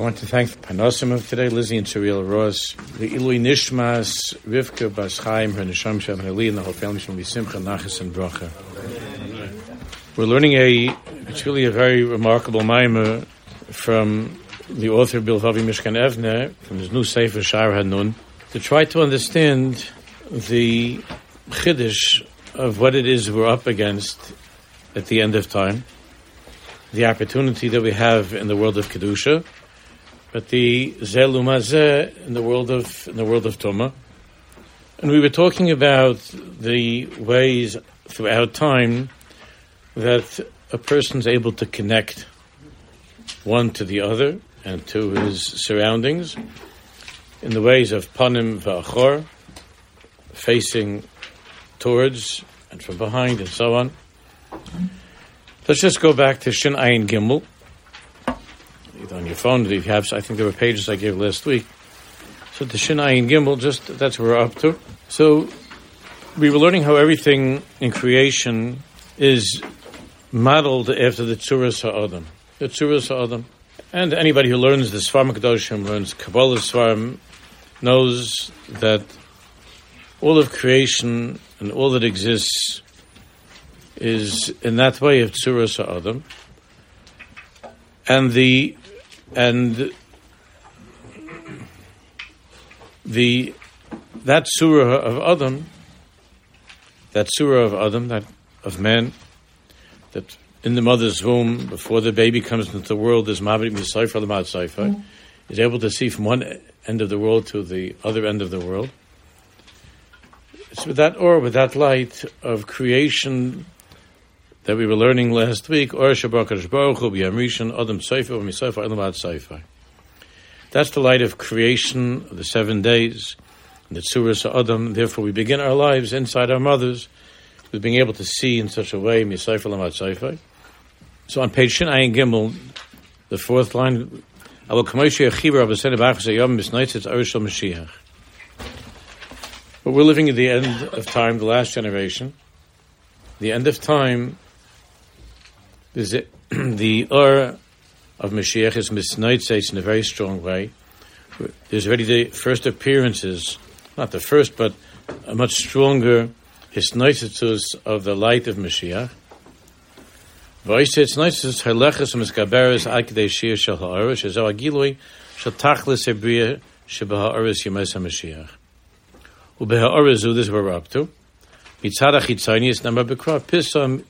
I want to thank the Panosim of today, Lizzie and Cyril Ross, the Ilui Nishmas, Rivka Bas Chaim, her Nisham and and the whole family shall Simcha, Nachas, and Bracha. We're learning a, it's really a very remarkable mimer from the author Bilvavi Mishkan Evneh, from his new Sefer Shar Hanun, to try to understand the chiddush of what it is we're up against at the end of time, the opportunity that we have in the world of Kedusha, but the zelumazeh in the world of in the world of Toma. And we were talking about the ways throughout time that a person's able to connect one to the other and to his surroundings in the ways of panim va'achor, facing towards and from behind and so on. Let's just go back to Shin Ayin Gimel on your phone. If you have, I think there were pages I gave last week. So the Shin Ayin Gimel, just that's where we're up to. So we were learning how everything in creation is modeled after the Tzuras Ha'adam. The Tzuras Ha'adam. And anybody who learns the Svarim Kadoshim, learns Kabbalah Svarim, knows that all of creation and all that exists is in that way of Tzuras Ha'adam. And the and the that surah of Adam, that surah of Adam, that of man, that in the mother's womb before the baby comes into the world is Mavrik Misayfer Lamad Saifa, mm. is able to see from one end of the world to the other end of the world. It's with that or with that light of creation that we were learning last week. That's the light of creation of the seven days, the Tzuras Adam. Therefore, we begin our lives inside our mothers with being able to see in such a way. So on page Shin Ayin Gimel, the fourth line, I will Mashiach. But we're living at the end of time, the last generation. The end of time the, Ur of Mashiach is misnoitzates in a very strong way. There's already the first appearances, not the first, but a much stronger hisnoitzatus of the light of Mashiach. V'oisitz haleches miskaberes akidei shir shel shezo agiloi shel tachlis yemes ha'mashiach. This is where we're up to. Is pisam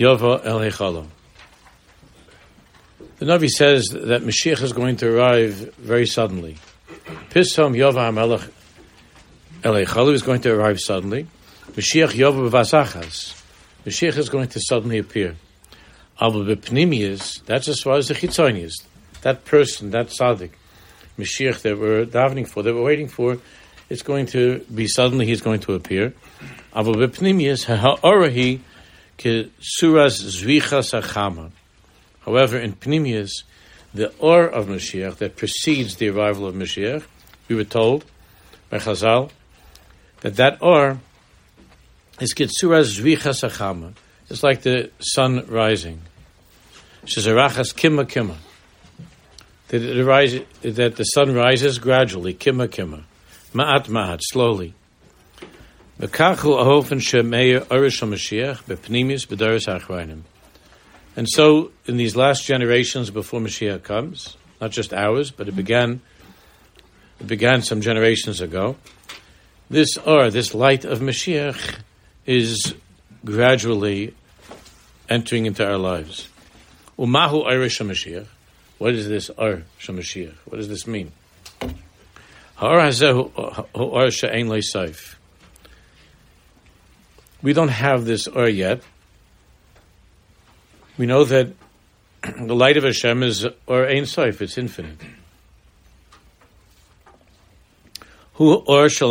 Yova El Hechalo. The Navi says that Mashiach is going to arrive very suddenly. Pisom Yova HaMelech El Hechalo is going to arrive suddenly. Mashiach Yova Vasachas. Mashiach is going to suddenly appear. Abu Bepnimius, that's as far as the Chitzonius. That person, that tzaddik, Mashiach that we're davening for, that we're waiting for, it's going to be suddenly he's going to appear. Abu Bepnimius, Ha'orahi, achama. However, in Pnimius, the or of Mashiach that precedes the arrival of Mashiach, we were told by Chazal that that or is kitsuras zvichas achama. It's like the sun rising. Shazarachas kima kima. That, it that the sun rises gradually, kima kima. Ma'at ma'at, slowly. And so, in these last generations before Mashiach comes, not just ours, but it began, it began some generations ago. This or this light of Mashiach is gradually entering into our lives. Umahu Irish Mashiach. What is this Ar Mashiach? What does this mean? Har Hazehu Leisayf. We don't have this Ur yet. We know that the light of Hashem is Ur Ein Sof, it's infinite. Hu Rishon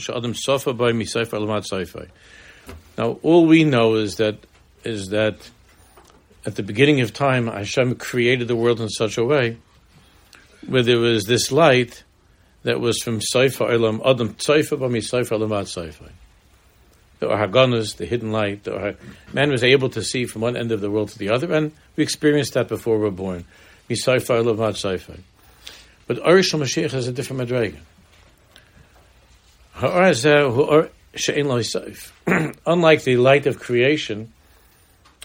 Sh'Adam Sofa By Alamat. Now, all we know is that is that at the beginning of time, Hashem created the world in such a way where there was this light that was from Seifa Elam Adam Tzeifa Bami Seifa Elamat Seifa. The Haganas, the hidden light. The man was able to see from one end of the world to the other, and we experienced that before we were born. Misayfa Olam Ad Sayfa. But Orish Mashiach has a different madrega. Uh, Unlike the light of creation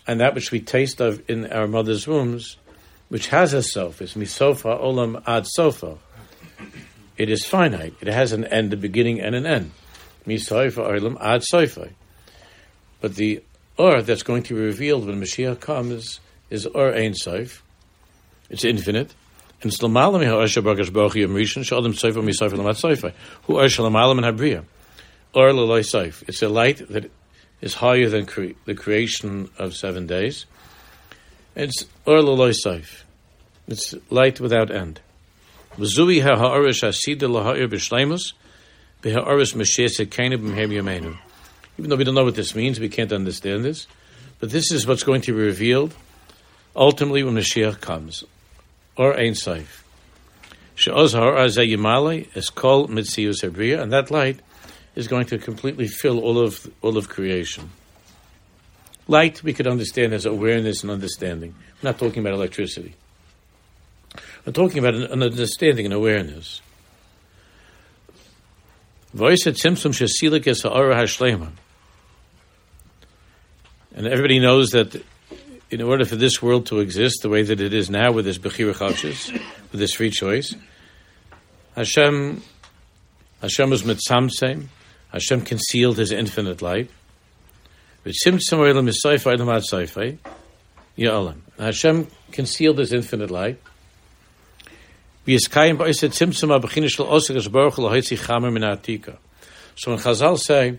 and that which we taste of in our mother's wombs, which has a self, is misofa olam ad sofa. It is finite. It has an end, a beginning, and an end. Ad. But the or that's going to be revealed when Mashiach comes is or ein sof. It's infinite. And it's l'malam ha asher bagash baruch yom rishon sh'adam sofer misofa l'mat sofa. Who asher l'malam and habriya. Or l'loy sof. It's a light that is higher than cre- the creation of seven days. It's or l'loy sof. It's light without end. V'zui ha'arish b'shleimus b'ha'arish b'mhem. Even though we don't know what this means, we can't understand this. But this is what's going to be revealed ultimately when Mashiach comes. Or Ein Saif. She'oz ha'or yimale is called Mitzius Hebriya, and that light is going to completely fill all of all of creation. Light we could understand as awareness and understanding. We're not talking about electricity. We're talking about an, an understanding and awareness. And everybody knows that in order for this world to exist the way that it is now with this Bechira Chavshis, with this free choice, Hashem, Hashem was mitzamsem, Hashem concealed his infinite light. Hashem concealed his infinite light. So when Chazal say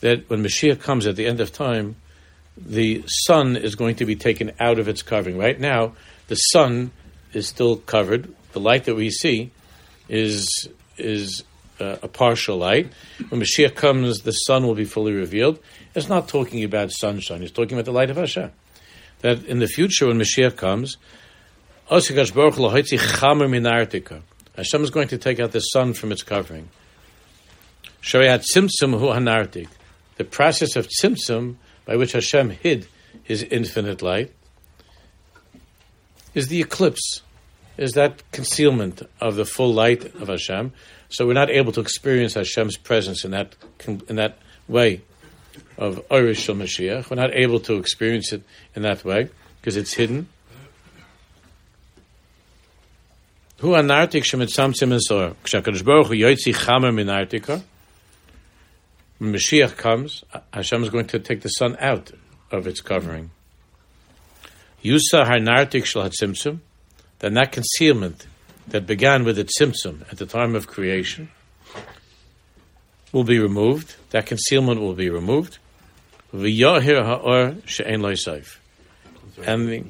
that when Mashiach comes at the end of time, the sun is going to be taken out of its covering. Right now, the sun is still covered. The light that we see is is uh, a partial light. When Mashiach comes, the sun will be fully revealed. It's not talking about sunshine. It's talking about the light of Hashem. That in the future, when Mashiach comes, Hashem is going to take out the sun from its covering. The process of tzimtzum, by which Hashem hid his infinite light, is the eclipse, is that concealment of the full light of Hashem. So we're not able to experience Hashem's presence in that in that way of Orish Mashiach. We're not able to experience it in that way because it's hidden. Anartik shemitzamtzim esor. Kshakadosh Baruch Hu yoitzi chamer min artika. When Mashiach comes, Hashem is going to take the sun out of its covering. Yusa harnartik shel hatzimtzum. Then that concealment that began with its tzimtzum at the time of creation will be removed. That concealment will be removed. V'yahir ha'or she'en lo'isayf. And the...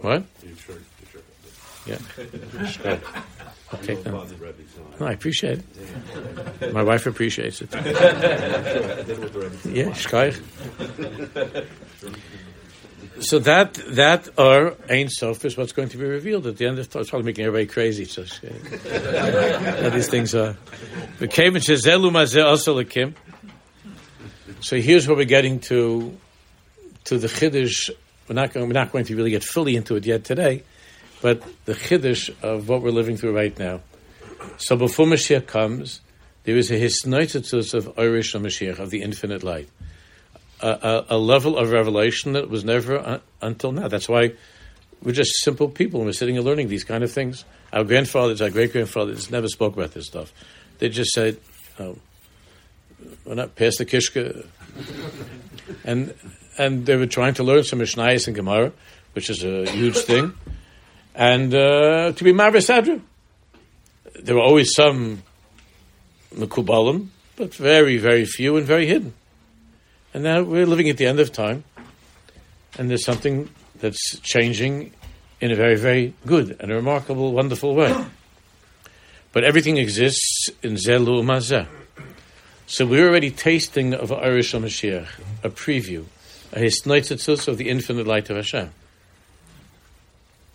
What? Yeah. Okay. No, I appreciate it. My wife appreciates it. yeah, shkaich. So that that or Ein Sof is what's going to be revealed at the end of It's probably making everybody crazy. So uh, these things are. So here's where we're getting to to the chiddush. We're not going. We're not going to really get fully into it yet today but the chiddush of what we're living through right now. So before Mashiach comes, there is a hisnoitatus of Irish Mashiach, of the infinite light. A, a, a, level of revelation that was never until now. That's why we're just simple people and we're sitting and learning these kind of things. Our grandfathers, our great grandfathers never spoke about this stuff. They just said, oh, we're not past the Kishka. and and they were trying to learn some Mishnayos and Gemara, which is a huge thing and uh, to be Marvisadra. There were always some Mekubalim, but very, very few and very hidden. And now we're living at the end of time, and there's something that's changing in a very, very good and a remarkable, wonderful way. But everything exists in Zelu Mazeh. So we're already tasting of Irish Mashiach, a preview, a hisnoitzitzus of the infinite light of Hashem.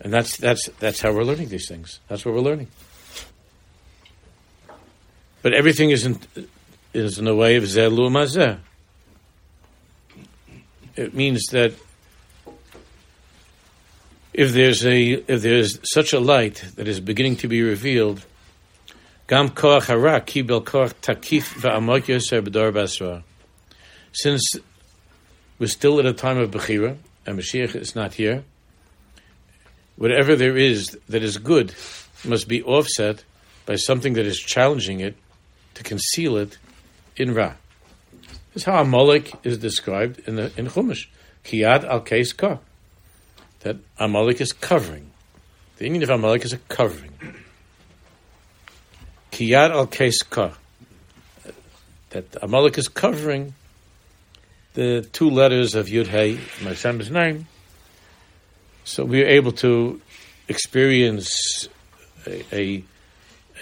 And that's, that's, that's how we're learning these things. That's what we're learning. But everything is in, is in a way of zelu mazeh. It means that if there's a if there's such a light that is beginning to be revealed, gam koach hara koach takif va'amok yoser b'dor basra. Since we're still at a time of Bechira, and Mashiach is not here, whatever there is that is good must be offset by something that is challenging it to conceal it in Ra. This is how Amalek is described in the in Chumash. Kiyad al Ka. That Amalek is covering. The meaning of Amalek is a covering. Kiyad al Ka. That Amalek is covering the two letters of Yud Hey, my son's name. So we are able to experience a, a,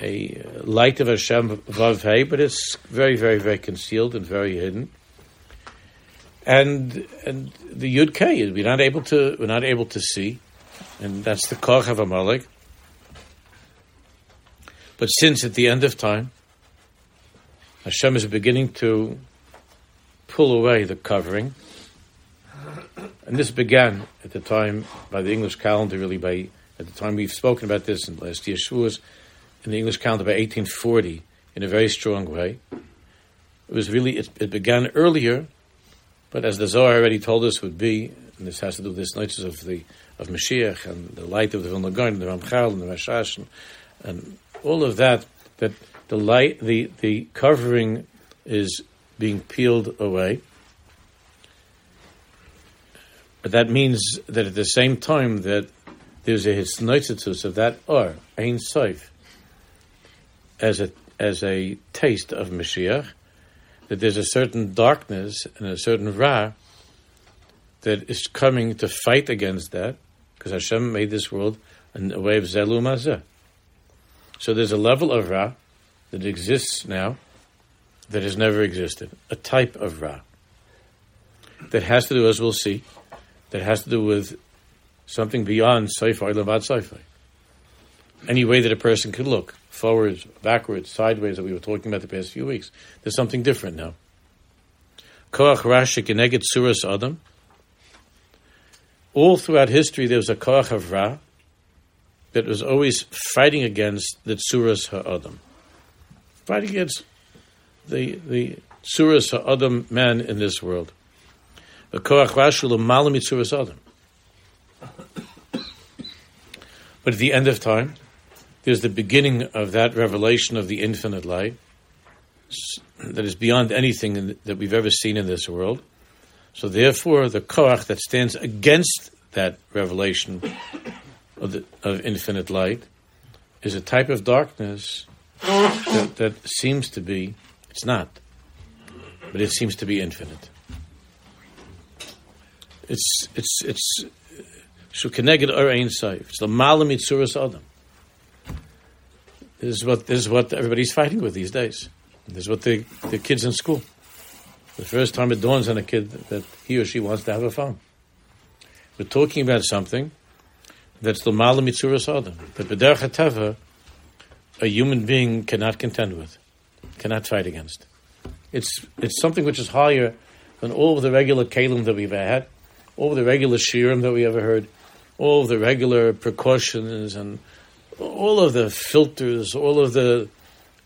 a light of Hashem Vav Hey, but it's very, very, very concealed and very hidden. And and the Yud K we're not able to we're not able to see, and that's the Koch of Amalek. But since at the end of time, Hashem is beginning to pull away the covering. And this began at the time by the English calendar, really by at the time we've spoken about this in last year's Shavuos, in the English calendar by 1840 in a very strong way. It was really it, it began earlier, but as the Zohar already told us would be, and this has to do with this notice of the of Mashiach and the light of the Vilna Gaon, the Ramchal and the Rashash, and, and all of that, that the light, the the covering is being peeled away. But that means that at the same time that there's a hisnoititus of that or ein soif as a as a taste of Mashiach, that there's a certain darkness and a certain ra that is coming to fight against that, because Hashem made this world in a way of zelu mazeh. So there's a level of ra that exists now that has never existed, a type of Ra that has to do, as we'll see, that has to do with something beyond Seifai Levad Seifai. Any way that a person could look, forwards, backwards, sideways, that we were talking about the past few weeks, there's something different now. Koach Rashi Geneged Suras Adam. All throughout history, there was a Koach of Ra that was always fighting against the Tsuras HaAdam. Fighting against the the Suras Adam man in this world. The Koach Rashul Malam Suras Adam. But at the end of time, there's the beginning of that revelation of the infinite light that is beyond anything that we've ever seen in this world. So therefore, the koach that stands against that revelation of, the, of infinite light is a type of darkness that, that seems to be it's not. But it seems to be infinite. It's it's it's shukeneged or ein saif. It's the malam mitzuras adam. This is what this is what everybody's fighting with these days. This is what the the kids in school. The first time it dawns on a kid that he or she wants to have a phone. We're talking about something that's the malam mitzuras adam. That b'derech a human being cannot contend with cannot fight against. It's it's something which is higher than all of the regular kalim that we've had, all the regular shirim that we ever heard, all the regular precautions and all of the filters, all of the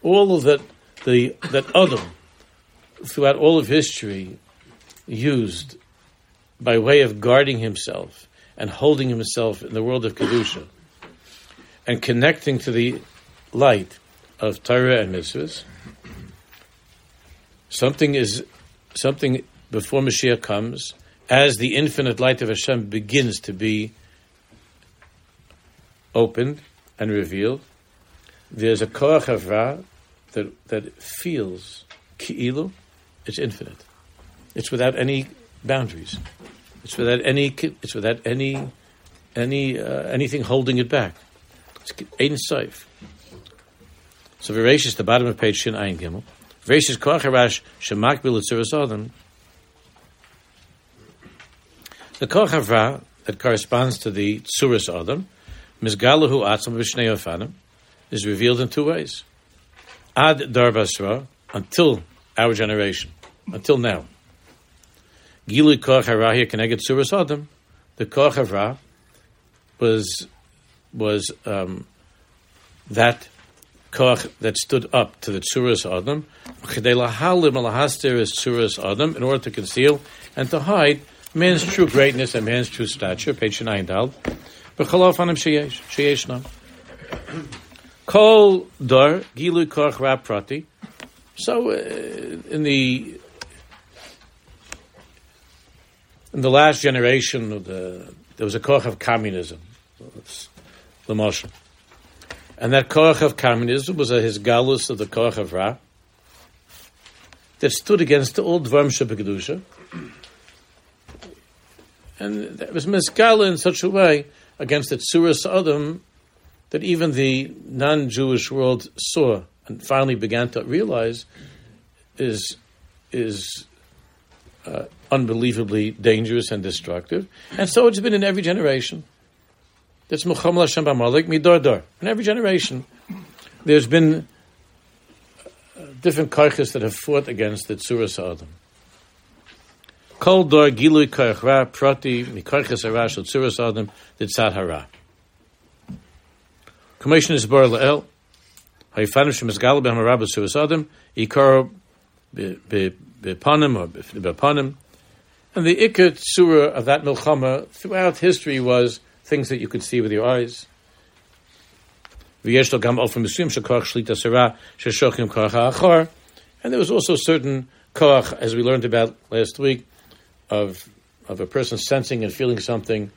all of that the that Adam throughout all of history used by way of guarding himself and holding himself in the world of kedusha and connecting to the light of Torah and mitzvahs. Something is something before Mashiach comes, as the infinite light of Hashem begins to be opened and revealed. There's a koach of Ra that that feels ki'ilu. It's infinite. It's without any boundaries. It's without any. It's without any any uh, anything holding it back. It's ein safe. So Veracious, the bottom of page Shin Ayin Gimel. Veshis Kocharash Shemakbil Adam. The Kochavra that corresponds to the Tsuras Adam, Mizgalahu Atzam Vishnei Ofanim, is revealed in two ways. Ad Darbasra, until our generation, until now. Gilu Koch Harahia Keneged Tsuras Adam, the Koch was was um, that koach that stood up to the tzuras adam in order to conceal and to hide man's true greatness and man's true stature. Page nine dal. B'chalof anim sheyesh sheyesh nam. Kol gilu prati. So uh, in the in the last generation, the, there was a koch of communism, the motion. And that koch of communism was a, his galus of the koch of Ra that stood against the old Dvarm Shabbat And it was misgala in such a way against the Tsuras Adam that even the non Jewish world saw and finally began to realize is, is uh, unbelievably dangerous and destructive. And so it's been in every generation. That's Muhammad Hashem B'Malik, Midor Dor. In every generation, there's been uh, different karchas that have fought against the Tzura Sa'adim. Kol Dor Gilui Karch Ra Prati Mikarchas Hara Shal Tzura Sa'adim Ditzat Hara. Commission is Bar La'el Ha'ifanim Shem Esgal B'Ham Hara B'Tzura Sa'adim Ikar B'Panim or B'Panim and the Ikat Surah of that Milchama throughout history was things that you could see with your eyes. And there was also certain koach, as we learned about last week, of of a person sensing and feeling something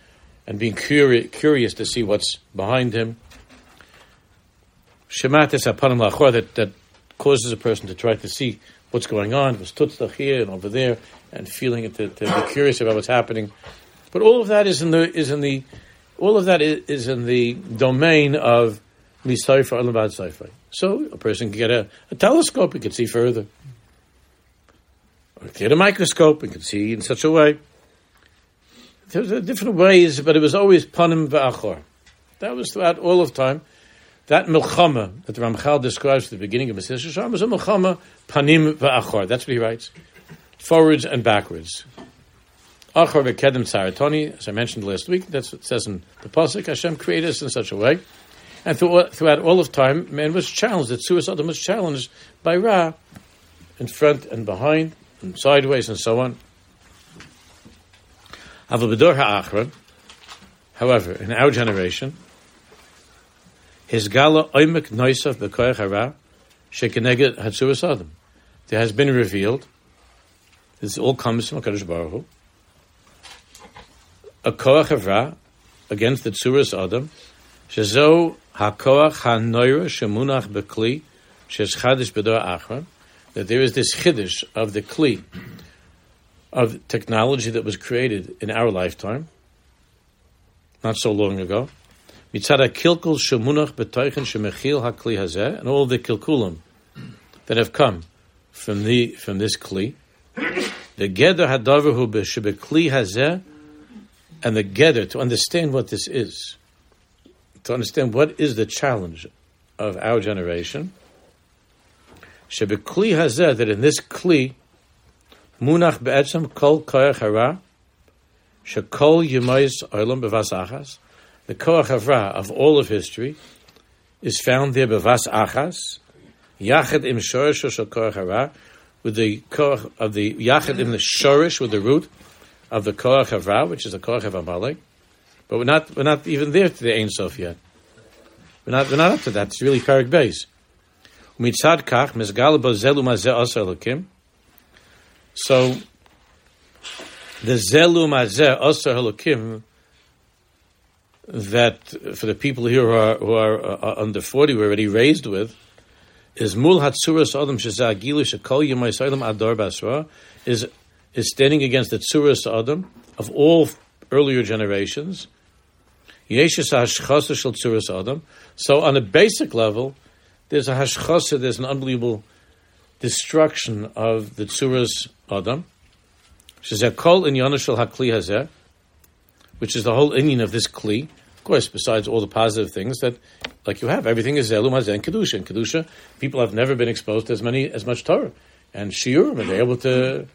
and being curi- curious to see what's behind him. Shematis that, that causes a person to try to see what's going on. Was tutzlach here and over there, and feeling it to, to be curious about what's happening. But all of that is in the is in the all of that is, in the domain of misayfer alabad sayfer. So a person can get a, a telescope he can see further, or get a microscope and can see in such a way. There were different ways, but it was always panim va'achor. That was throughout all of time. That milchama that the Ramchal describes at the beginning of Mesilas Yesharim is a milchama panim va'achor. That's what he writes, forwards and backwards. Achor v'kedem saratoni, as I mentioned last week, that's what it says in the pasuk. Hashem created us in such a way, and throughout all of time, man was challenged. The suicide was challenged by Ra, in front and behind, and sideways, and so on. However, in our generation, his gala oimek noisav b'koyach hara shekeneged hatzuras adam. There has been revealed. This all comes from Hakadosh Baruch Hu. A koach hara against the tzuras adam. Shezo hakoach hanoira shemunach bekli shes chadish bedor achron. That there is this chiddush of the kli of technology that was created in our lifetime, not so long ago mitzad kilkul shemunach betoichen shemechil hakli hazeh, and all the kilkulim that have come from the from this kli. The geder hadavahu b'shebekli hazeh, and the geder to understand what this is, to understand what is the challenge of our generation. Shebekli hazeh, that in this kli, munach be'etzem kol koyach hara, shekol yemayis olam bevasachas, the Koach Havra of all of history is found there bevas achas, im shorish shel Koach Havra, with the Koach of the yachid im the shorish with the root of the Koach Havra, which is the Koach of Amalek. But we're not we're not even there to the Ein Sof yet. We're not we're not up to that. It's really Parak base. Mitzad kach mizgal zelu mazeh asar elokim. So the zelum mazeh asar elokim that for the people here who are, who are uh, under 40, we're already raised with, is mul hatsuras adam shazagilu shakol yemaisalim ador basra, is, is standing against the tsuras adam of all earlier generations. So on a basic level, there's a hashchasa, there's an unbelievable destruction of the tsuras adam. Shazakol in Yonashal Hakli Hazeh, which is the whole inyan of this kli Of course, besides all the positive things that, like you have, everything is Zelu Mazeh and Kedusha. And Kedusha, people have never been exposed to as many, as much Torah. And Shiurim, and they're able to,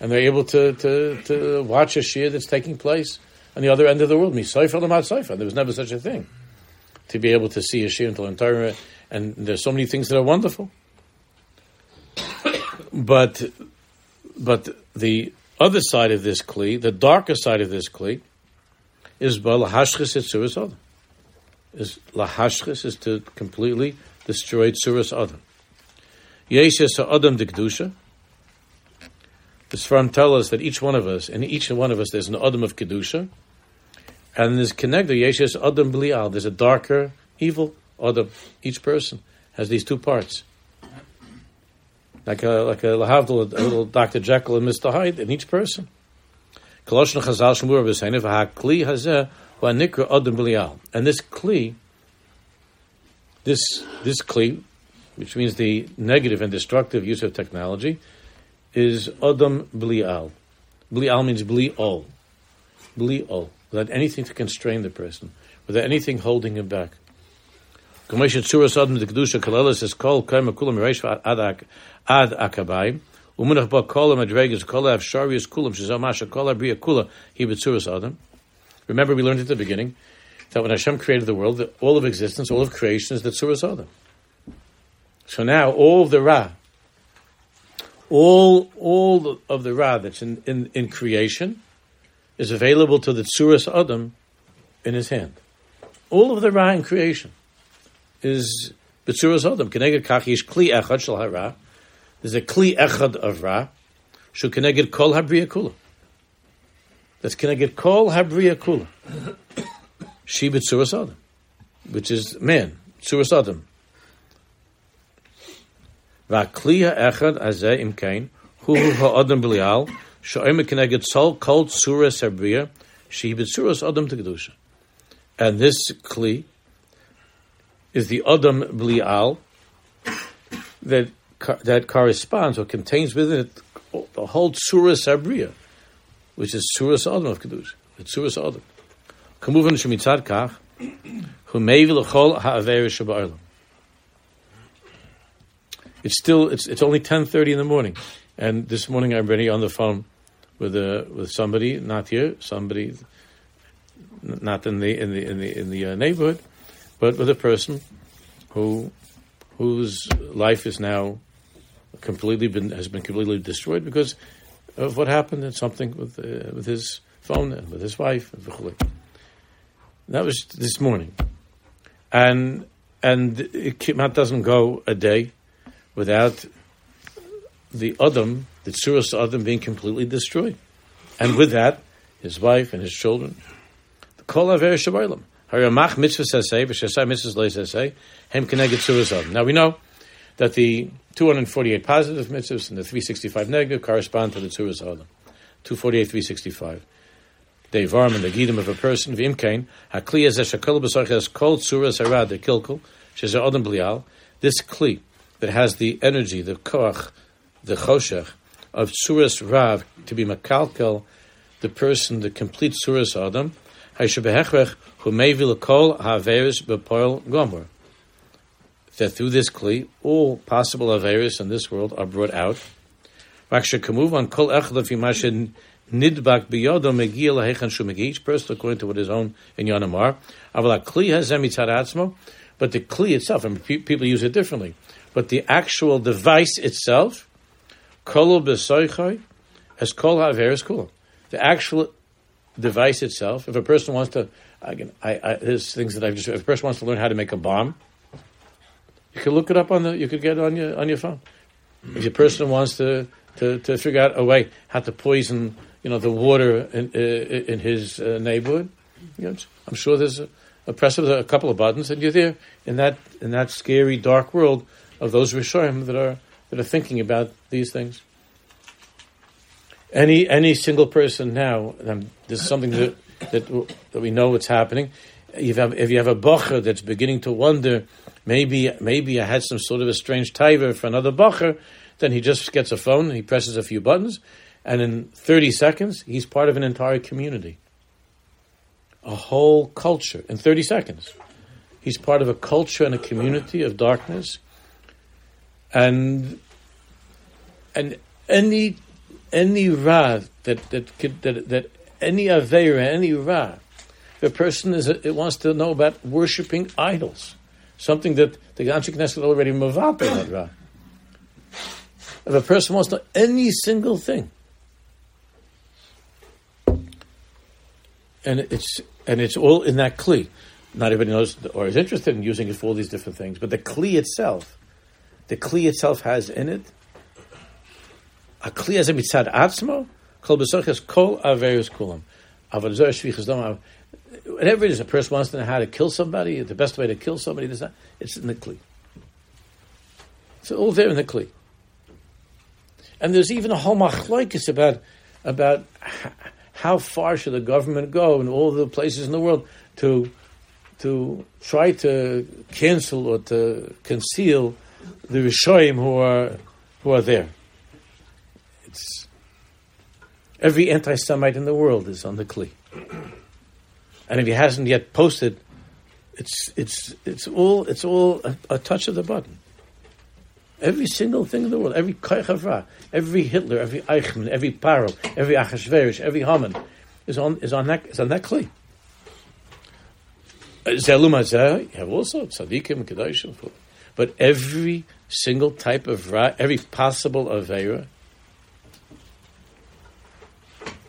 and they're able to, to, to watch a Shir that's taking place on the other end of the world. Misayfa lamad saifa. There was never such a thing to be able to see a shir until Torah, and there's so many things that are wonderful. but but the other side of this kli, the darker side of this kli, is lahashchis etzuras adam. Is lahashchis is to completely destroy tzuras adam. Yeshes adam dikdusha. The Sfarim tell us that each one of us, and each one of us, there's an Adam of Kedusha, and there's connected, Yeshes Adam Blial, there's a darker, evil Adam. Each person has these two parts. Like a, like a Lahavdal, a little Dr. Jekyll and Mr. Hyde in each person. And this Kli, this, this Kli, which means the negative and destructive use of technology, is Adam Blial. Blial means Bli'ol. Bli'ol. Without anything to constrain the person, without anything holding him back. Commission Tzuras Adam the Kedusha Kalelis is called Kaima Kulam Reish Ad Akabayim. Umunach Ba Kol Madregas Kol Av Sharius Kulam Shazamasha Kol Abriya Kula He Tzuras Adam. Remember, we learned at the beginning that when Hashem created the world, all of existence, all of creation is the Tzuras Adam. So now all of the Ra all all of the Ra that's in, in, in creation is available to the Tsuras Adam in his hand. All of the Ra in creation is Tsuras Adam. Keneged Kachish Kli Echad Shal HaRa. There's a Kli Echad of Ra. Shu Keneged Kol Habriya Kula. That's Keneged Kol Habriya Kula. She Tsuras Adam. Which is man. Tsuras Adam. והכלי האחד הזה, אם כן, הוא האדם בליעל, שאומר כנגד כל צורה סבריה, שהיא בצורת אדם תקדושה. And this kli is the Adam Blial that that corresponds or contains within it the whole Surah Sabriya, which is Surah Adam of Kedusha. It's Surah Adam. Kamuvan Shemitzad Kach, ha'aver shaba'olam it's still it's it's only ten thirty in the morning, and this morning I'm ready on the phone with a with somebody not here, somebody not in the in the in the in the uh, neighborhood, but with a person who whose life is now completely been has been completely destroyed because of what happened and something with uh, with his phone and with his wife. That was this morning, and and it doesn't go a day without the Adam, the Tsuras Adam being completely destroyed. And with that, his wife and his children. The Kol Aver Shabaylam. Now we know that the 248 positive mitzvahs and the 365 negative correspond to the Tsuras Adam. 248, 365. The varm and the of a person, v'imkain, hakli ez shakol b'sarches kol tsuras harad, the kilkul, shezer Adam blial, this kli, that has the energy, the koach, the choshech of suras rav to be makalkel, the person, the complete suras adam, haishebehechrech That through this kli, all possible averis in this world are brought out. Each person according to what his own in Yanamar. But the kli itself, and people use it differently but the actual device itself, has kol haveris kula. The actual device itself, if a person wants to, again, I, I, there's things that I've just, if a person wants to learn how to make a bomb, you can look it up on the, you could get it on your, on your phone. If a person wants to, to, to figure out a way how to poison, you know, the water in, in his uh, neighborhood, you know, I'm sure there's a, a press of a couple of buttons and you're there in that, in that scary, dark world of those Rishonim that are that are thinking about these things. Any any single person now, um, this is something that, that that we know what's happening. If you have, if you have a bocher that's beginning to wonder, maybe maybe I had some sort of a strange taiva for another bocher, then he just gets a phone, he presses a few buttons, and in 30 seconds, he's part of an entire community. A whole culture in 30 seconds. He's part of a culture and a community of darkness and and any any ra that that could, that that any aveira, any ra. A person is, it wants to know about worshiping idols, something that the Ganshi Knesset already mavape that ra. If a person wants to know any single thing, and it's and it's all in that kli. Not everybody knows or is interested in using it for all these different things, but the kli itself, the kli itself has in it as a mitzad atzmo kol besoches kol averus kulam. Whatever it is, a person wants to know how to kill somebody, the best way to kill somebody, it's in the kli. It's all there in the kli. And there's even a whole machlokes about about how far should the government go in all the places in the world to to try to cancel or to conceal the Rishoyim who are who are there. It's every anti-Semite in the world is on the Kli, and if he hasn't yet posted, it's it's it's all it's all a, a touch of the button. Every single thing in the world, every Koichavra, every Hitler, every Eichmann, every Paro, every Achashverosh, every Haman is on is on that is on that kli. Zelum you have also tzaddikim, kedoshim, but every single type of ra, every possible avera.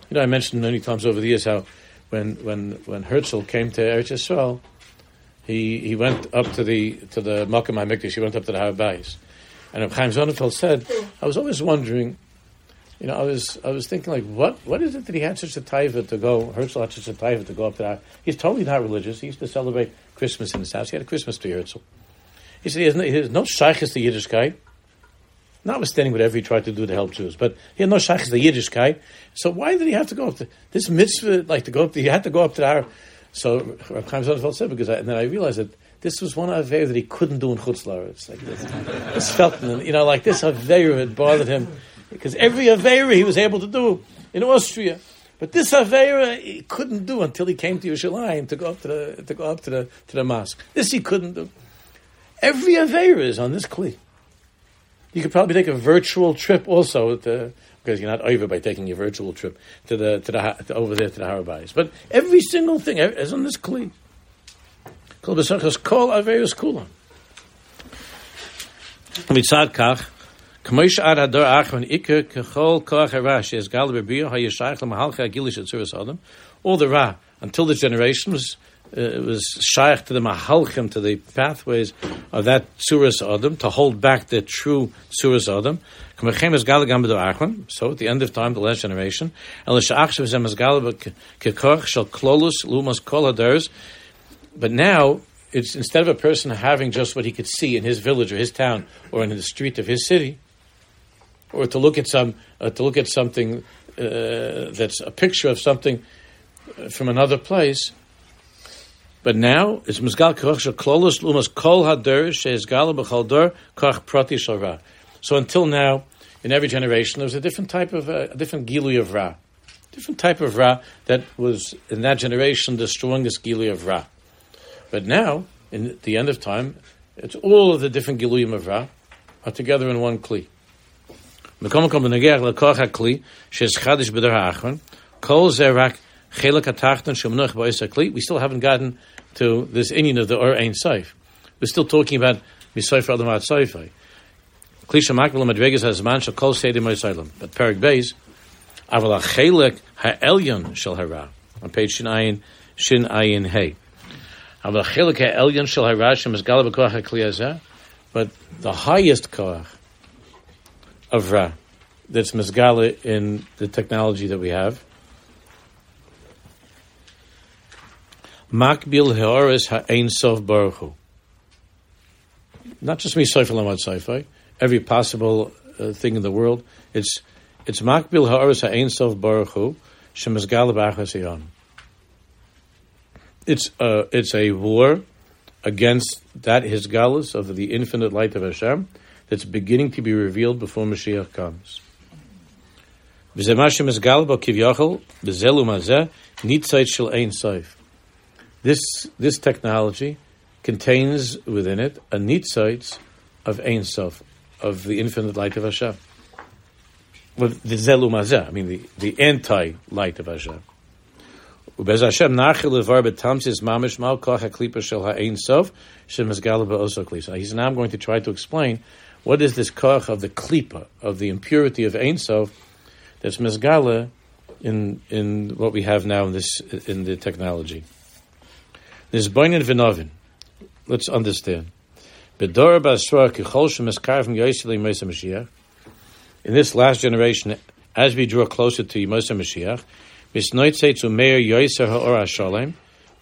You know, I mentioned many times over the years how when when when Herzl came to Eretz Yisrael, he he went up to the to the Malkam HaMikdash, he went up to the Har and Reb Chaim Sonnenfeld said, I was always wondering, you know, I was I was thinking like, what what is it that he had such a taiva to go? Herzl had such a taiva to go up to that. He's totally not religious. He used to celebrate Christmas in his house. He had a Christmas tree, Herzl. He said he has no, he has no to Yiddishkeit, notwithstanding whatever he tried to do to help Jews, but he had no shaykhs to Yiddishkeit. So why did he have to go up to this mitzvah? Like to go up, to, he had to go up to our. So Reb Chaim Sonnenfeld said because I, and then I realized that this was one Aveir that he couldn't do in Chutz Laretz. Like this, this felt, you know, like this Aveir had bothered him because every Aveir he was able to do in Austria, but this Aveir he couldn't do until he came to Yerushalayim to go up to the to go up to the to the mosque. This he couldn't do. Every Aveir is on this kli. You could probably take a virtual trip also to, because you're not over by taking your virtual trip to the to the to over there to the Harabais. But every single thing is on this she's gal. All the ra until this generation was uh, it was shaykh to the mahalchim to the pathways of that tzuras adam to hold back the true tzuras adam. So at the end of time, the last generation, but now, it's instead of a person having just what he could see in his village or his town or in the street of his city, or to look at some uh, to look at something uh, that's a picture of something uh, from another place. But now it's mizgal kach sheklolos lumas kol hader sheizgal b'chaldor kach prati shalra. So until now, in every generation, there was a different type of uh, a different gilui of ra, different type of ra that was in that generation the strongest gilui of ra. But now, in the end of time, it's all of the different giluyim of ra are together in one kli. Mekom kom beneger hakli sheiz chadish ha'achron kol zerak we still haven't gotten to this Indian of the Ur Ein Seif. We're still talking about Misoifa Adamat Seifai. Klisha Makbalam Advegas has man shall call Sedim Moisailam. But Perik Beis, Avala Chelik Ha'elyon Shal Hara. On page Shin Ayin, Shin Ayin Hey. Avala Chelik Ha'elyon Shal Hara Shem is Galabakoach HaKliyazah. But the highest Koach of Ra that's Mizgala in the technology that we have Makbil Heoris Ha'ein Sof Baruch Not just me Sefer Lamad Sefer, every possible uh, thing in the world. It's it's Makbil Heoris Ha'ein Sof Baruch Hu Shemizgala B'achas it's a, it's a war against that his galus of the infinite light of Hashem that's beginning to be revealed before Mashiach comes. This this technology contains within it a nitzait of Ein Sof, of the infinite light of Hashem. With the zelumazeh, I mean the, the anti light of Hashem. Ubez Hashem nachil levar betamsis mamish mal koch haklipa shel ha'ein sof shemizgala be'oso klisa. He says, now going to try to explain what is this koch of the klipa, of the impurity of ein sof that's mizgala in in what we have now in this in the technology. This boinin v'novin. Let's understand. In this last generation, as we draw closer to Moshe Mashiach,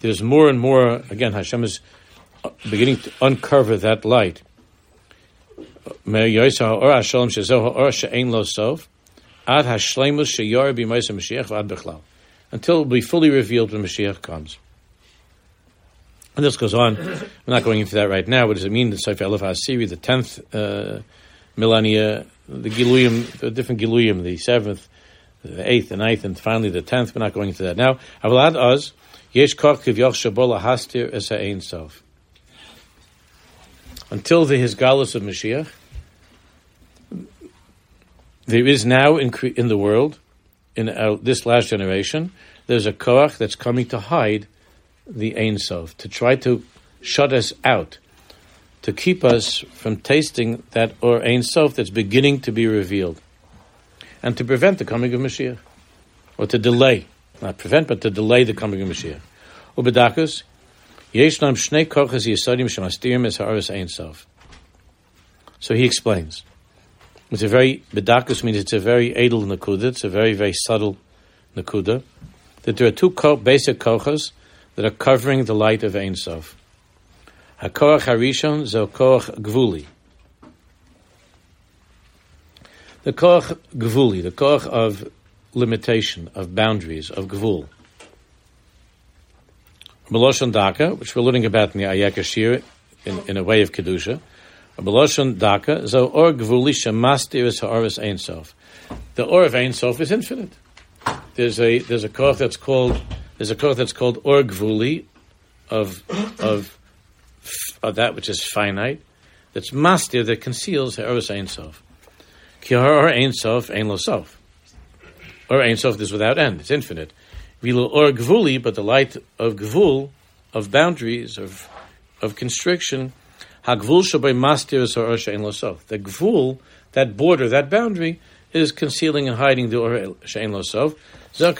there's more and more, again, Hashem is uh, beginning to uncover that light. Until it will be fully revealed when Mashiach comes. And this goes on. We're not going into that right now. What does it mean? The Sefer Elif HaSiri, the tenth uh, millennia, the Giluyim, the different Giluyim, the seventh, the eighth, the ninth, and finally the tenth. We're not going into that now. Avalad Oz, Yesh Koch Kivyoch Shabola Hastir Esa Ein Sof. Until the Hisgalus of Mashiach, there is now in, in the world, in uh, this last generation, there's a Koach that's coming to hide the Ein Sof, to try to shut us out, to keep us from tasting that or Ein Sof that's beginning to be revealed and to prevent the coming of Mashiach, or to delay, not prevent, but to delay the coming of Mashiach. Ubedakus, Yeshnam Shnei Kochas Shemastirim Ein Sof. So he explains. It's a very, Bedakus means it's a very edel nakuda, it's a very, very subtle nakuda, that there are two basic kochas that are covering the light of Ein Sof. HaKoach HaRishon Zo Koach Gvuli. The koch gvuli, the koch of limitation, of boundaries, of gvul. Meloshon Daka, which we're learning about in the Ayek Shir in, in a way of Kedusha. Meloshon Daka, zo or gvuli shemastir is ha'oris ein sof. The or of ein sof is infinite. There's a there's a koch that's called there's a koch that's called or gvuli of of of that which is finite. That's mastir that conceals ha'oris ein sof. Ki or ein sof, ein lo sof. Or ein sof is without end, it's infinite. Vilu or gvuli, but the light of gvul, of boundaries, of of constriction, hagvul shabay mastir is or shein lo sof. The gvul, that border, that boundary, is concealing and hiding the or shein lo sof. That's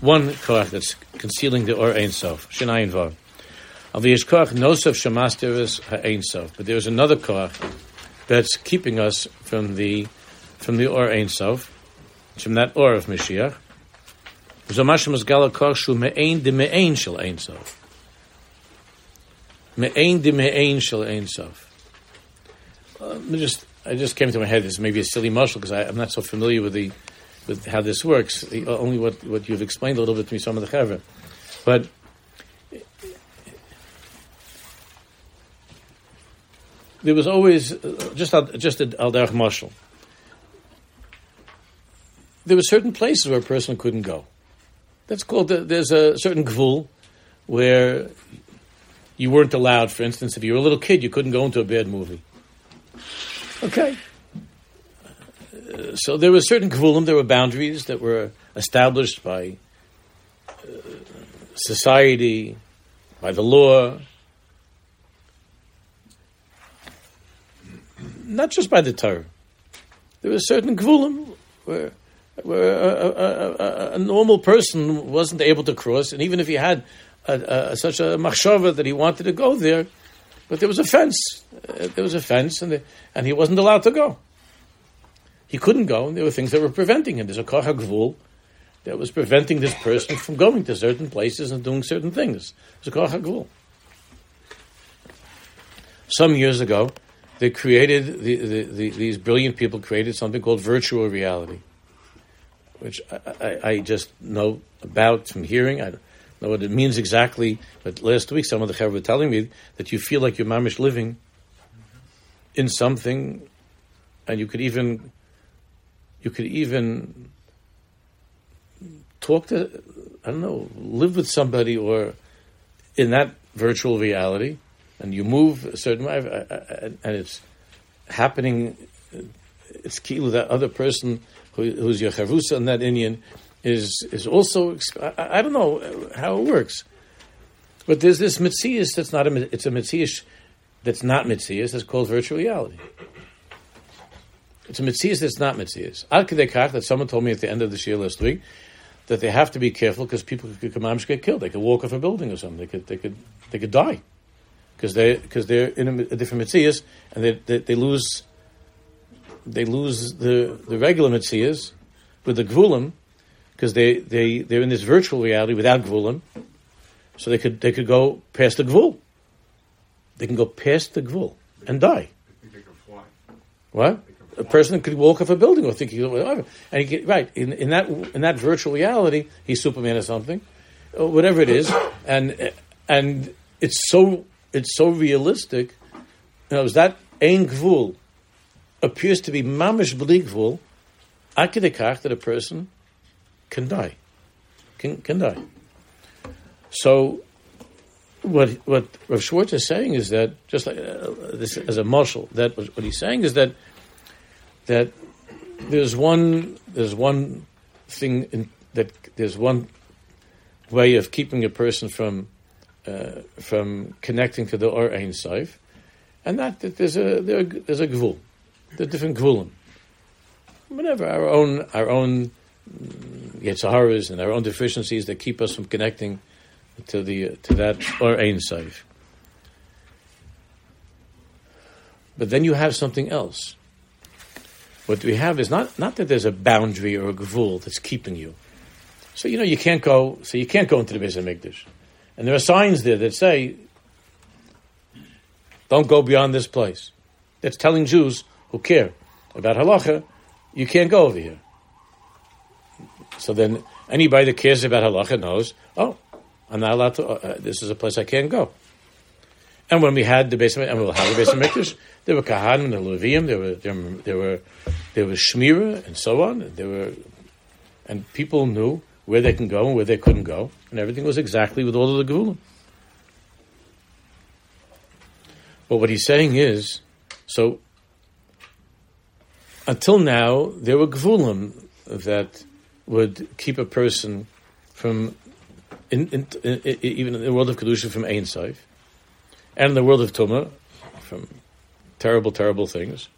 one koach that's concealing the or ein sof. Shin Ayin Vav. Aviyesh koach nosov shemastir is ha'ein sof. But there's another koach that's keeping us from the from the or Ein Sof, from that or of Mashiach. Zomashim gala korshu me'ein de me'ein shel Ein Sof. Me'ein de me'ein shel Ein Sof. Uh, just I just came to my head. This may be a silly muscle because I'm not so familiar with the with how this works. Only what, what you've explained a little bit to me, some of the chevra, but there was always uh, just just al derech mashal. There were certain places where a person couldn't go. That's called there's a certain gvul where you weren't allowed. For instance, if you were a little kid, you couldn't go into a bad movie. Okay. Uh, so there were certain gvulim, there were boundaries that were established by uh, society, by the law, not just by the Torah. There were certain gvulim where, where a, a, a, a, normal person wasn't able to cross, and even if he had such a machshava that he wanted to go there, but there was a fence. Uh, there was a fence, and, the, and he wasn't allowed to go. He couldn't go, and there were things that were preventing him. There's a koch gvul that was preventing this person from going to certain places and doing certain things. There's a koch gvul. Some years ago, they created the, the, the, these brilliant people created something called virtual reality, which I, I, I, just know about from hearing. I know what it means exactly, but last week some of the chaver were telling me that you feel like you're mamish living in something, and you could even you could even talk to I don't know live with somebody or in that virtual reality and you move a certain way, and it's happening. It's key that other person who, who's your chavusa in that inyan is is also I, I, don't know how it works, but there's this mitzias that's not a it's a mitzias that's not mitzias that's called virtual reality. It's a mitzias that's not mitzias. Ad that someone told me at the end of the year last week that they have to be careful because people could come get killed. They could walk off a building or something. They could they could they could die because they because they're in a, a different mitzias and they, they, they lose they lose the the regular mitzias with the gvulim because they, they, they're in this virtual reality without Gvulim. So they could, they could go past the Gvul. They can go past the Gvul and die. What? A person could walk off a building or think he whatever. And he get, right, in, in that in that virtual reality, he's Superman or something, or whatever it is, and and it's so it's so realistic. You know, that ein gvul appears to be mamish bli gvul, that a person can die, can can die. So, what what Rav Schwartz is saying is that just like uh, this as a marshal, that what he's saying is that that there's one there's one thing in, that there's one way of keeping a person from uh, from connecting to the Or Ein Saif, and that, that there's a there, there's a gvul, the different gvulim. Whatever our own our own Yetzaharas and our own deficiencies that keep us from connecting to the to that or Ein Saif. But then you have something else. What we have is not, not that there's a boundary or a gavul that's keeping you. So you know you can't go. So you can't go into the Beis Hamikdash, and there are signs there that say, "Don't go beyond this place." That's telling Jews who care about halacha, you can't go over here. So then anybody that cares about halacha knows, oh, I'm not allowed to, uh, this is a place I can't go. And when we had the basement, and we will have the Beis Hamikdash, there were kahanim, and levim, there were there, there were there was shmira and so on. There were, and people knew where they can go and where they couldn't go, and everything was exactly with all of the gevulim. But what he's saying is, so until now there were gevulim that would keep a person from, in, in, in, even in the world of Kedusha, from Ein Saif, and in the world of Tumah, from terrible, terrible things.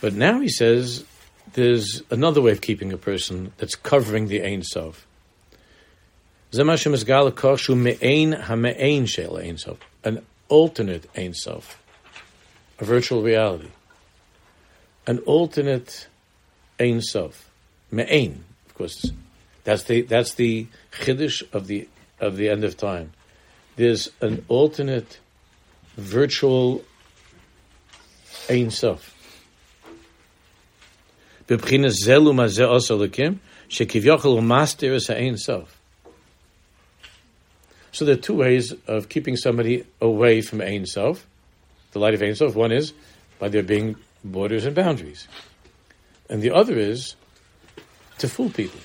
But now he says there's another way of keeping a person that's covering the Ein Sof. An alternate Ein Sof, a virtual reality. An alternate Ein Sof. Me'ain, of course. That's the that's the chiddush of the of the end of time. There's an alternate virtual Ein Sof. Zelu shekivyachol umaster is Ein Sof. So there are two ways of keeping somebody away from Ein Sof, the light of Ein Sof. One is by there being borders and boundaries, and the other is to fool people,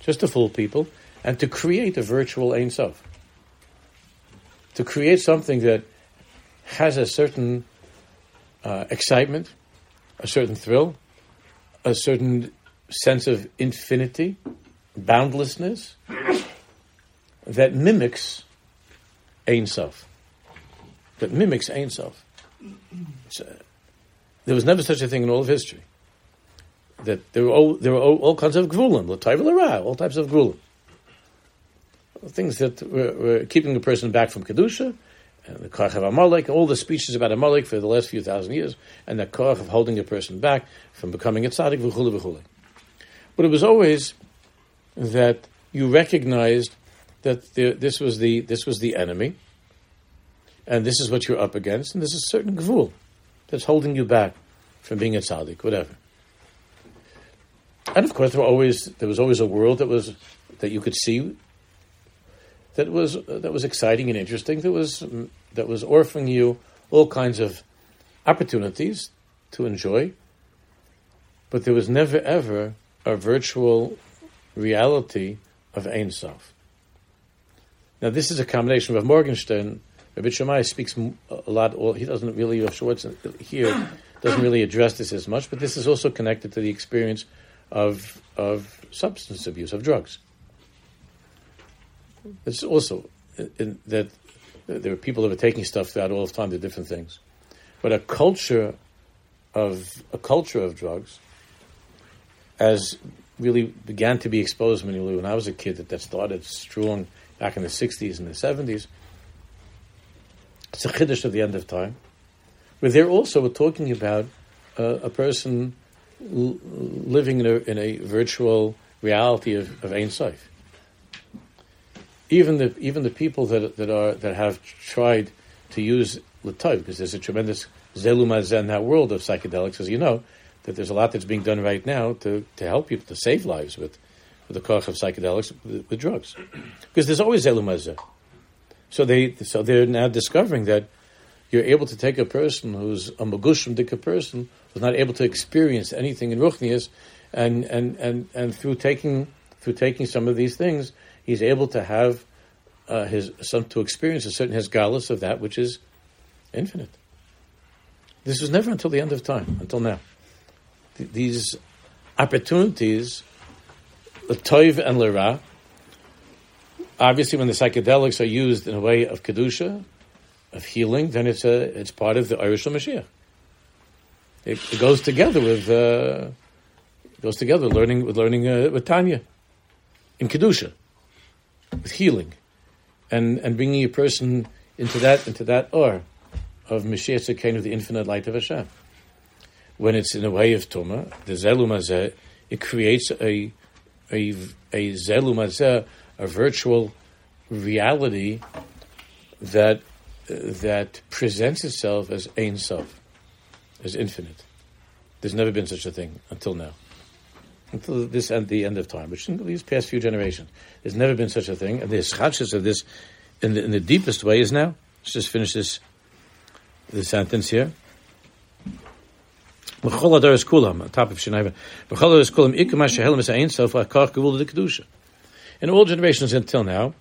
just to fool people, and to create a virtual Ein Sof. To create something that has a certain uh, excitement, a certain thrill, a certain sense of infinity, boundlessness, that mimics Ein Sof. That mimics Ein Sof. So, there was never such a thing in all of history that there were all, there were all, all kinds of all types of gvulim. Things that were, were, keeping a person back from Kedusha, and the koch of Amalek, all the speeches about Amalek for the last few thousand years, and the koch of holding a person back from becoming a tzaddik, v'chule v'chule. But it was always that you recognized that the, this was the this was the enemy, and this is what you're up against, and there's a certain gvul that's holding you back from being a tzaddik, whatever and of course, there, always, there was always a world that was that you could see that was that was exciting and interesting. That was that was offering you all kinds of opportunities to enjoy. But there was never ever a virtual reality of Ein Sof. Now, this is a combination of Morgenstern. Rabbi Shammai speaks a lot. He doesn't really, Schwartz uh, here doesn't really address this as much, but this is also connected to the experience of of substance abuse of drugs. It's also in, that there are people that are taking stuff throughout all the time to different things, but a culture of a culture of drugs, as really began to be exposed when, when I was a kid, that, that started strong back in the 60s and the 70s. It's a chiddush of the end of time. But there also we're talking about uh, a person living in a, in a, virtual reality of, of Ein Sof. Even the even the people that that are that have tried to use Latov, because there's a tremendous zelumazeh in that world of psychedelics, as you know, that there's a lot that's being done right now to, to help people to save lives with, with the koch of psychedelics with, with drugs, because there's always zelumazeh. So they so they're now discovering that you're able to take a person who's a magushim dika person who's not able to experience anything in ruchnias, and, and, and, and through taking through taking some of these things, he's able to have uh, his some to experience a certain hesgalus of that which is infinite. This was never until the end of time, until now. Th- these opportunities, the toiv and lera, obviously when the psychedelics are used in a way of kedusha, of healing, then it's a it's part of the Irish Mashiach. It, it, goes together with uh, goes together learning with learning uh, with Tanya. In kedusha, with healing, and and bringing a person into that into that or of Mashiach of the infinite light of Hashem. When it's in a way of Tuma, the Zelum it creates a a a Zelum a virtual reality that that presents itself as Ein Sof, as infinite. There's never been such a thing until now, until this and the end of time, which in these past few generations, there's never been such a thing. And the schachas of this, in the, in the deepest way, is now. Let's just finish this this sentence here. Adaris kulam, top of Shinaiva. Adaris kulam, shehelim is ein sof gevul de kedusha. In all generations until now,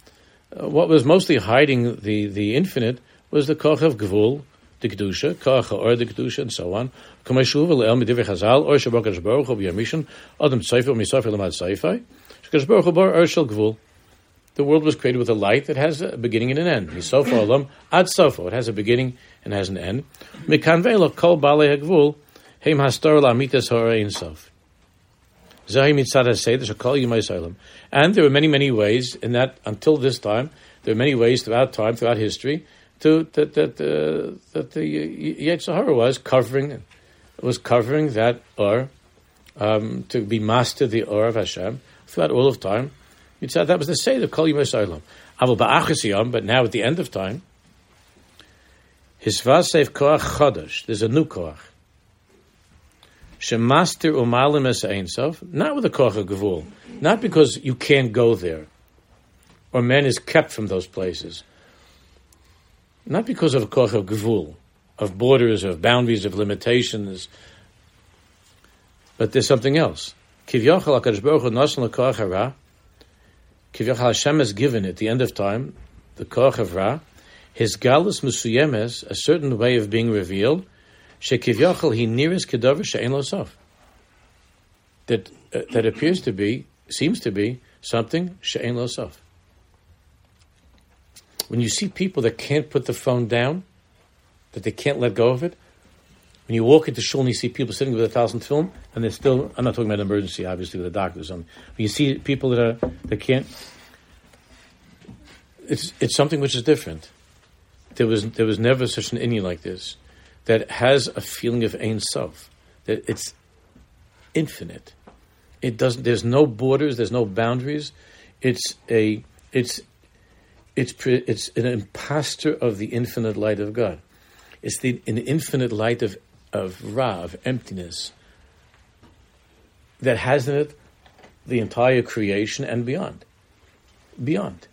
uh, what was mostly hiding the, the infinite was the koch of Gvul, the Kedusha, koch or the Kedusha, and so on. Kamashuv le'el midivrei Chazal, or Shabbat Baruch Hu b'yamishin, adam tzayfa u'misayfa l'mad tzayfa, Shakadosh Baruch Hu bar Urshel Gvul. The world was created with a light that has a beginning and an end. Misofa olam ad sofo. It has a beginning and has an end. Mikan ve'lo kol balei ha'gvul, heim hastor la'amitas ha'orein sof. And there were many, many ways in that until this time. There are many ways throughout time, throughout history, to that that uh, that the Yetzer Hara was covering was covering that or um, to be master the or of Hashem throughout all of time. You'd say that was the say of Kol Yimei Aval but now at the end of time, his vasev koach chodesh. There's a new koach. Shemaster umalim es einsof, not with a koach of gevul, not because you can't go there, or man is kept from those places not because of koch of gevul, of borders, of boundaries, of limitations, but there's something else. Kivyachal HaKadosh Baruch Hu nasan l'koach hara. Kivyachal Hashem has given at the end of time the koach of ra, his galus musuyemes, a certain way of being revealed, shekivyachal he nearest kedavar she'en lo sof. That uh, that appears to be, seems to be something she'en lo sof when you see people that can't put the phone down, that they can't let go of it, when you walk into shul and you see people sitting with a thousand film, and they're still, I'm not talking about an emergency, obviously, with the doctors. On, when you see people that are, that can't, it's, it's something which is different. There was, there was never such an inyan like this that has a feeling of Ein Sof, that it's infinite. It doesn't, there's no borders, there's no boundaries. It's a, it's it's, it's an impostor of the infinite light of God. It's the an infinite light of, of Ra, of emptiness, that has in it the entire creation and beyond. Beyond.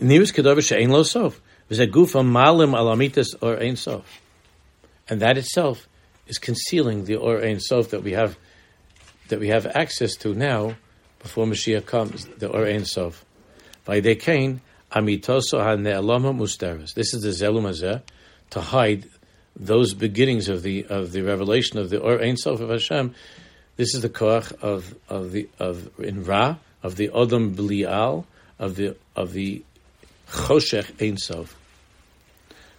Nirus kedavish ein lo sof. V'zegufa malim alamitas or ein sof. And that itself is concealing the or ein sof that we have that we have access to now before Mashiach comes, the Or Ein Sof. By the Kain, Amitoso HaNe'alama Mustaris. This is the Zelum Hazeh, to hide those beginnings of the of the revelation of the Or Ein Sof of Hashem, this is the koach of of the of in Ra of the Odom Blial of the of the Choshech Ein Sof.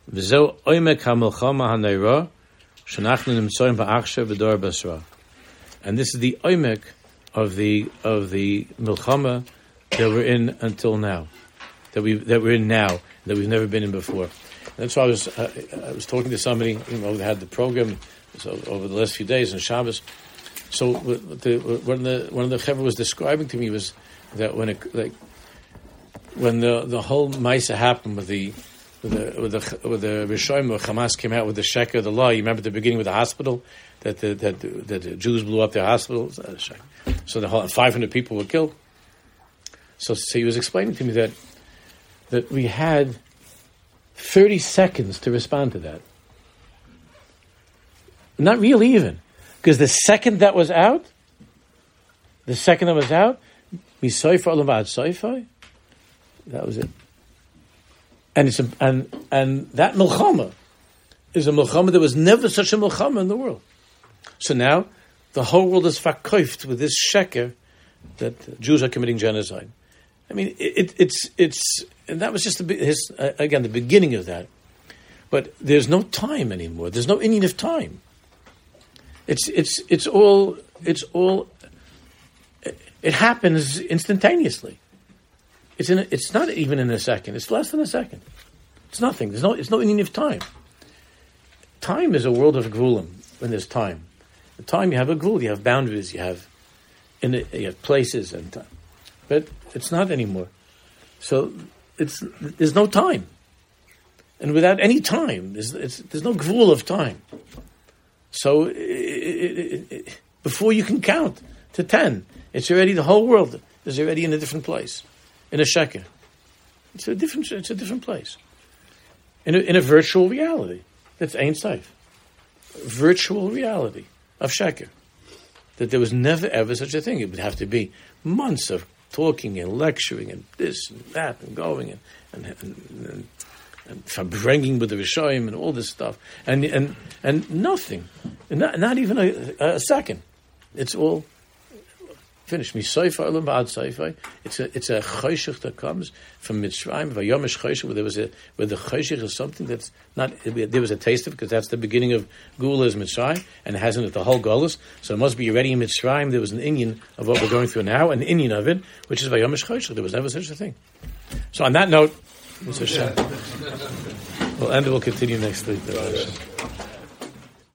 V'zeu oimek ha-milchama ha-neira shenachnu nimtzoyim ba'achshe v'dor basra. And this is the oimek of the of the milchama that we're in until now, that we that we're in now, that we've never been in before. That's why I was uh, I was talking to somebody you know, who had the program so over the last few days in Shabbos. So the, when the one of the chevra was describing to me was that when it like when the the whole Maisa happened with the with the with the with the Rishoim of Hamas came out with the sheker the law. You remember the beginning with the hospital that the, that the, that the Jews blew up their hospitals. Uh, so the whole 500 people were killed. So, so he was explaining to me that that we had 30 seconds to respond to that. Not really even. Because the second that was out, the second that was out, we Misoifa Olavad Soifai, that was it. And it's a, and and that milchama is a milchama that was never such a milchama in the world. So now the whole world is fakoift with this sheker that Jews are committing genocide. I mean, it, it's it's and that was just the, his uh, again the beginning of that. But there's no time anymore. There's no inyan of time. It's it's it's all it's all. It happens instantaneously. It's in. A, it's not even in a second. It's less than a second. It's nothing. There's no. It's no inyan of time. Time is a world of gvulim when there's time. Time you have a gvul, you have boundaries, you have in you have places and time. But it's not anymore. So it's there's no time, and without any time, there's, there's no gvul of time. So it, it, before you can count to ten, it's already the whole world is already in a different place, in a sheker. It's a different. It's a different place. In a, in a virtual reality, that's Ein Saif. Virtual reality of sheker. That there was never ever such a thing. It would have to be months of talking and lecturing and this and that and going and and, and, and, and bringing with the Rishoyim and all this stuff and and and nothing, not, not even a, a second. It's all Finish. Misoifa olam ba'ad soifa. It's a it's a choshech that comes from Mitzrayim. Vayomish choshech, where there was a where the choshech is something that's not there was a taste of because that's the beginning of Gula is Mitzrayim and it hasn't it the whole Golas. So it must be already in Mitzrayim. There was an inyan of what we're going through now, an inyan of it, which is Vayomish choshech. There was never such a thing. So on that note, Mr. We'll end. We'll continue next week.